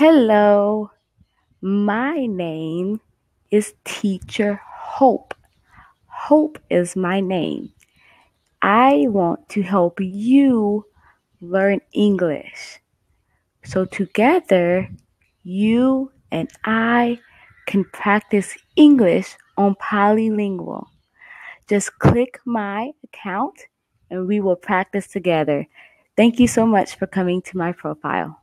Hello, my name is Teacher Hope. Hope is my name. I want to help you learn English. So, together, you and I can practice English on Polylingual. Just click my account and we will practice together. Thank you so much for coming to my profile.